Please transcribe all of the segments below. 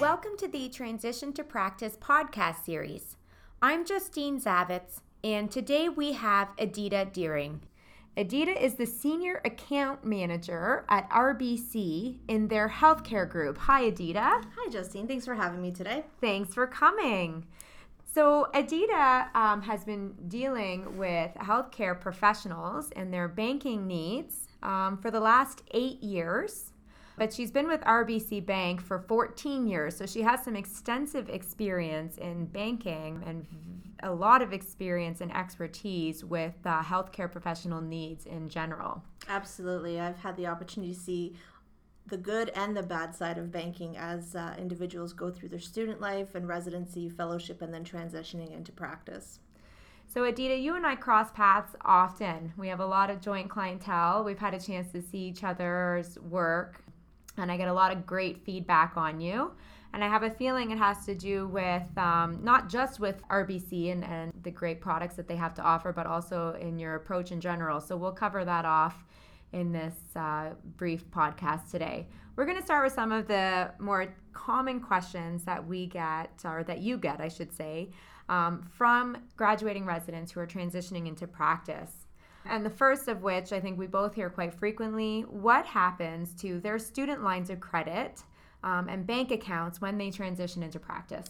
Welcome to the Transition to Practice podcast series. I'm Justine Zavitz, and today we have Adita Deering. Adita is the Senior Account Manager at RBC in their healthcare group. Hi, Adita. Hi, Justine. Thanks for having me today. Thanks for coming. So, Adita um, has been dealing with healthcare professionals and their banking needs um, for the last eight years. But she's been with RBC Bank for 14 years, so she has some extensive experience in banking and a lot of experience and expertise with uh, healthcare professional needs in general. Absolutely. I've had the opportunity to see the good and the bad side of banking as uh, individuals go through their student life and residency, fellowship, and then transitioning into practice. So, Adita, you and I cross paths often. We have a lot of joint clientele. We've had a chance to see each other's work and I get a lot of great feedback on you. And I have a feeling it has to do with um, not just with RBC and, and the great products that they have to offer, but also in your approach in general. So we'll cover that off in this uh, brief podcast today. We're going to start with some of the more common questions that we get, or that you get, I should say, um, from graduating residents who are transitioning into practice. And the first of which I think we both hear quite frequently what happens to their student lines of credit um, and bank accounts when they transition into practice?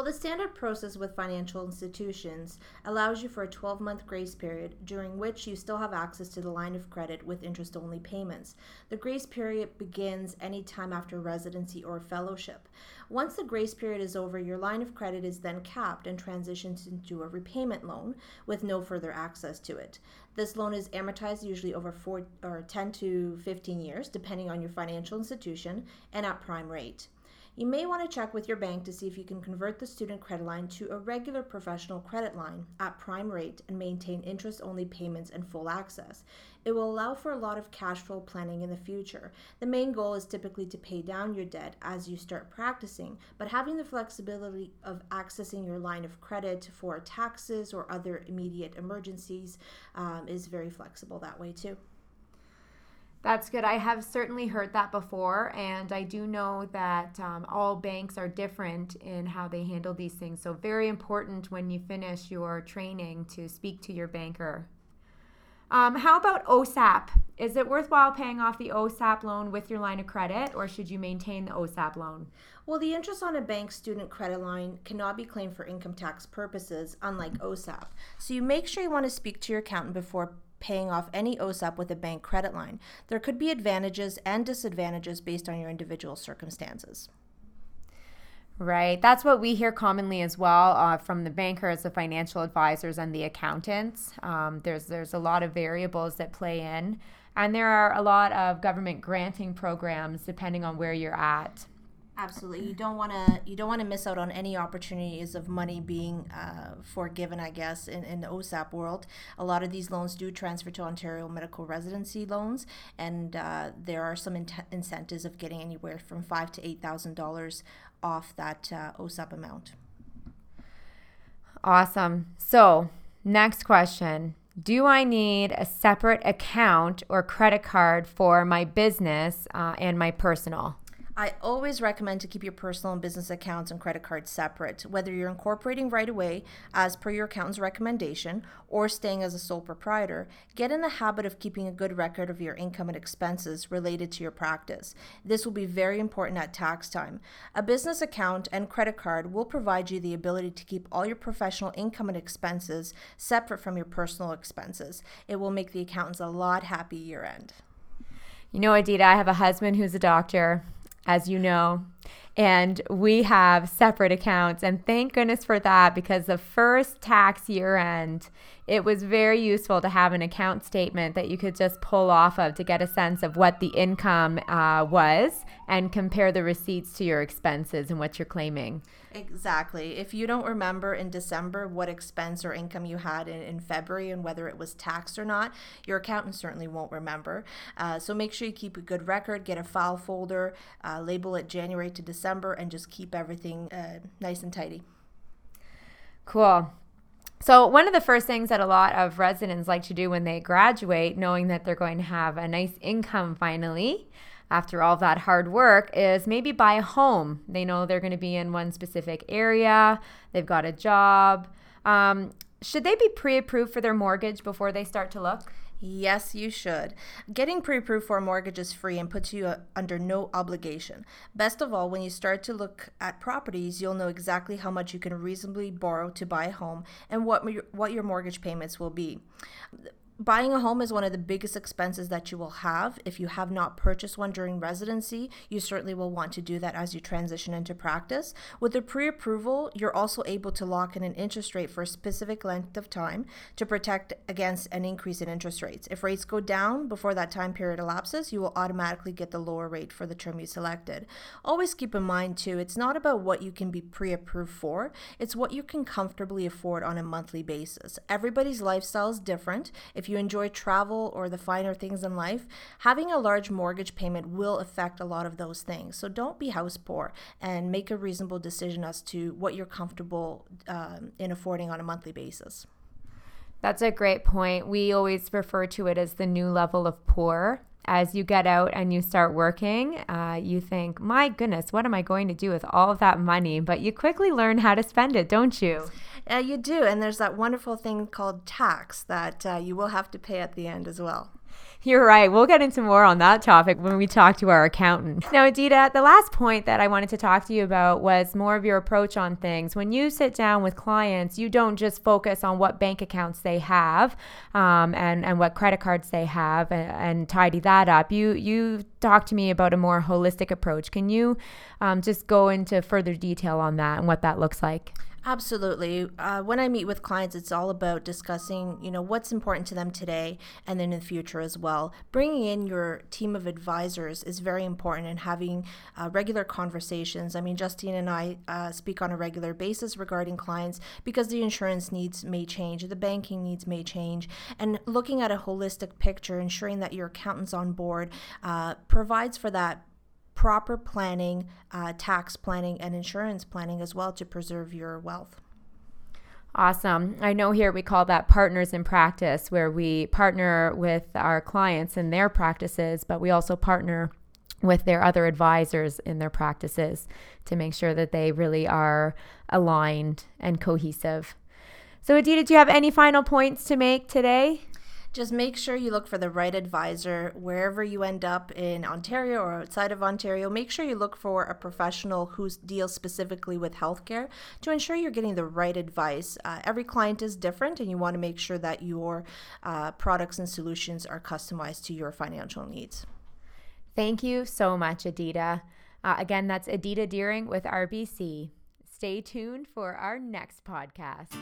Well, the standard process with financial institutions allows you for a 12 month grace period during which you still have access to the line of credit with interest only payments. The grace period begins any time after residency or fellowship. Once the grace period is over, your line of credit is then capped and transitions into a repayment loan with no further access to it. This loan is amortized usually over four or 10 to 15 years, depending on your financial institution, and at prime rate. You may want to check with your bank to see if you can convert the student credit line to a regular professional credit line at prime rate and maintain interest only payments and full access. It will allow for a lot of cash flow planning in the future. The main goal is typically to pay down your debt as you start practicing, but having the flexibility of accessing your line of credit for taxes or other immediate emergencies um, is very flexible that way too. That's good. I have certainly heard that before, and I do know that um, all banks are different in how they handle these things. So, very important when you finish your training to speak to your banker. Um, how about OSAP? Is it worthwhile paying off the OSAP loan with your line of credit, or should you maintain the OSAP loan? Well, the interest on a bank student credit line cannot be claimed for income tax purposes, unlike OSAP. So, you make sure you want to speak to your accountant before paying off any OSAP with a bank credit line. There could be advantages and disadvantages based on your individual circumstances. Right. That's what we hear commonly as well uh, from the bankers, the financial advisors, and the accountants. Um, there's there's a lot of variables that play in, and there are a lot of government granting programs depending on where you're at. Absolutely, you don't want to you don't want to miss out on any opportunities of money being uh, forgiven. I guess in in the OSAP world, a lot of these loans do transfer to Ontario medical residency loans, and uh, there are some in- incentives of getting anywhere from five to eight thousand dollars off that uh, OSAP amount. Awesome. So next question. Do I need a separate account or credit card for my business uh, and my personal? I always recommend to keep your personal and business accounts and credit cards separate, whether you're incorporating right away as per your accountant's recommendation or staying as a sole proprietor. Get in the habit of keeping a good record of your income and expenses related to your practice. This will be very important at tax time. A business account and credit card will provide you the ability to keep all your professional income and expenses separate from your personal expenses. It will make the accountants a lot happy year end. You know, Adita, I have a husband who's a doctor as you know. And we have separate accounts. And thank goodness for that because the first tax year end, it was very useful to have an account statement that you could just pull off of to get a sense of what the income uh, was and compare the receipts to your expenses and what you're claiming. Exactly. If you don't remember in December what expense or income you had in, in February and whether it was taxed or not, your accountant certainly won't remember. Uh, so make sure you keep a good record, get a file folder, uh, label it January to December, and just keep everything uh, nice and tidy. Cool. So, one of the first things that a lot of residents like to do when they graduate, knowing that they're going to have a nice income finally, after all that hard work is maybe buy a home. They know they're going to be in one specific area, they've got a job. Um, should they be pre approved for their mortgage before they start to look? Yes, you should. Getting pre approved for a mortgage is free and puts you uh, under no obligation. Best of all, when you start to look at properties, you'll know exactly how much you can reasonably borrow to buy a home and what, what your mortgage payments will be. Buying a home is one of the biggest expenses that you will have. If you have not purchased one during residency, you certainly will want to do that as you transition into practice. With the pre approval, you're also able to lock in an interest rate for a specific length of time to protect against an increase in interest rates. If rates go down before that time period elapses, you will automatically get the lower rate for the term you selected. Always keep in mind, too, it's not about what you can be pre approved for, it's what you can comfortably afford on a monthly basis. Everybody's lifestyle is different. If you enjoy travel or the finer things in life, having a large mortgage payment will affect a lot of those things. So don't be house poor and make a reasonable decision as to what you're comfortable um, in affording on a monthly basis. That's a great point. We always refer to it as the new level of poor. As you get out and you start working, uh, you think, my goodness, what am I going to do with all of that money? But you quickly learn how to spend it, don't you? Uh, you do, and there's that wonderful thing called tax that uh, you will have to pay at the end as well. You're right. We'll get into more on that topic when we talk to our accountant. Now, Adita, the last point that I wanted to talk to you about was more of your approach on things. When you sit down with clients, you don't just focus on what bank accounts they have um, and, and what credit cards they have and, and, tidy that up. You, you talk to me about a more holistic approach. Can you um, just go into further detail on that and what that looks like? Absolutely. Uh, when I meet with clients, it's all about discussing, you know, what's important to them today and then in the future as well. Bringing in your team of advisors is very important and having uh, regular conversations. I mean, Justine and I uh, speak on a regular basis regarding clients because the insurance needs may change, the banking needs may change, and looking at a holistic picture, ensuring that your accountant's on board uh, provides for that proper planning, uh, tax planning, and insurance planning as well to preserve your wealth. Awesome. I know here we call that partners in practice, where we partner with our clients in their practices, but we also partner with their other advisors in their practices to make sure that they really are aligned and cohesive. So, Adita, do you have any final points to make today? Just make sure you look for the right advisor wherever you end up in Ontario or outside of Ontario. Make sure you look for a professional who deals specifically with healthcare to ensure you're getting the right advice. Uh, every client is different, and you want to make sure that your uh, products and solutions are customized to your financial needs. Thank you so much, Adita. Uh, again, that's Adita Deering with RBC. Stay tuned for our next podcast.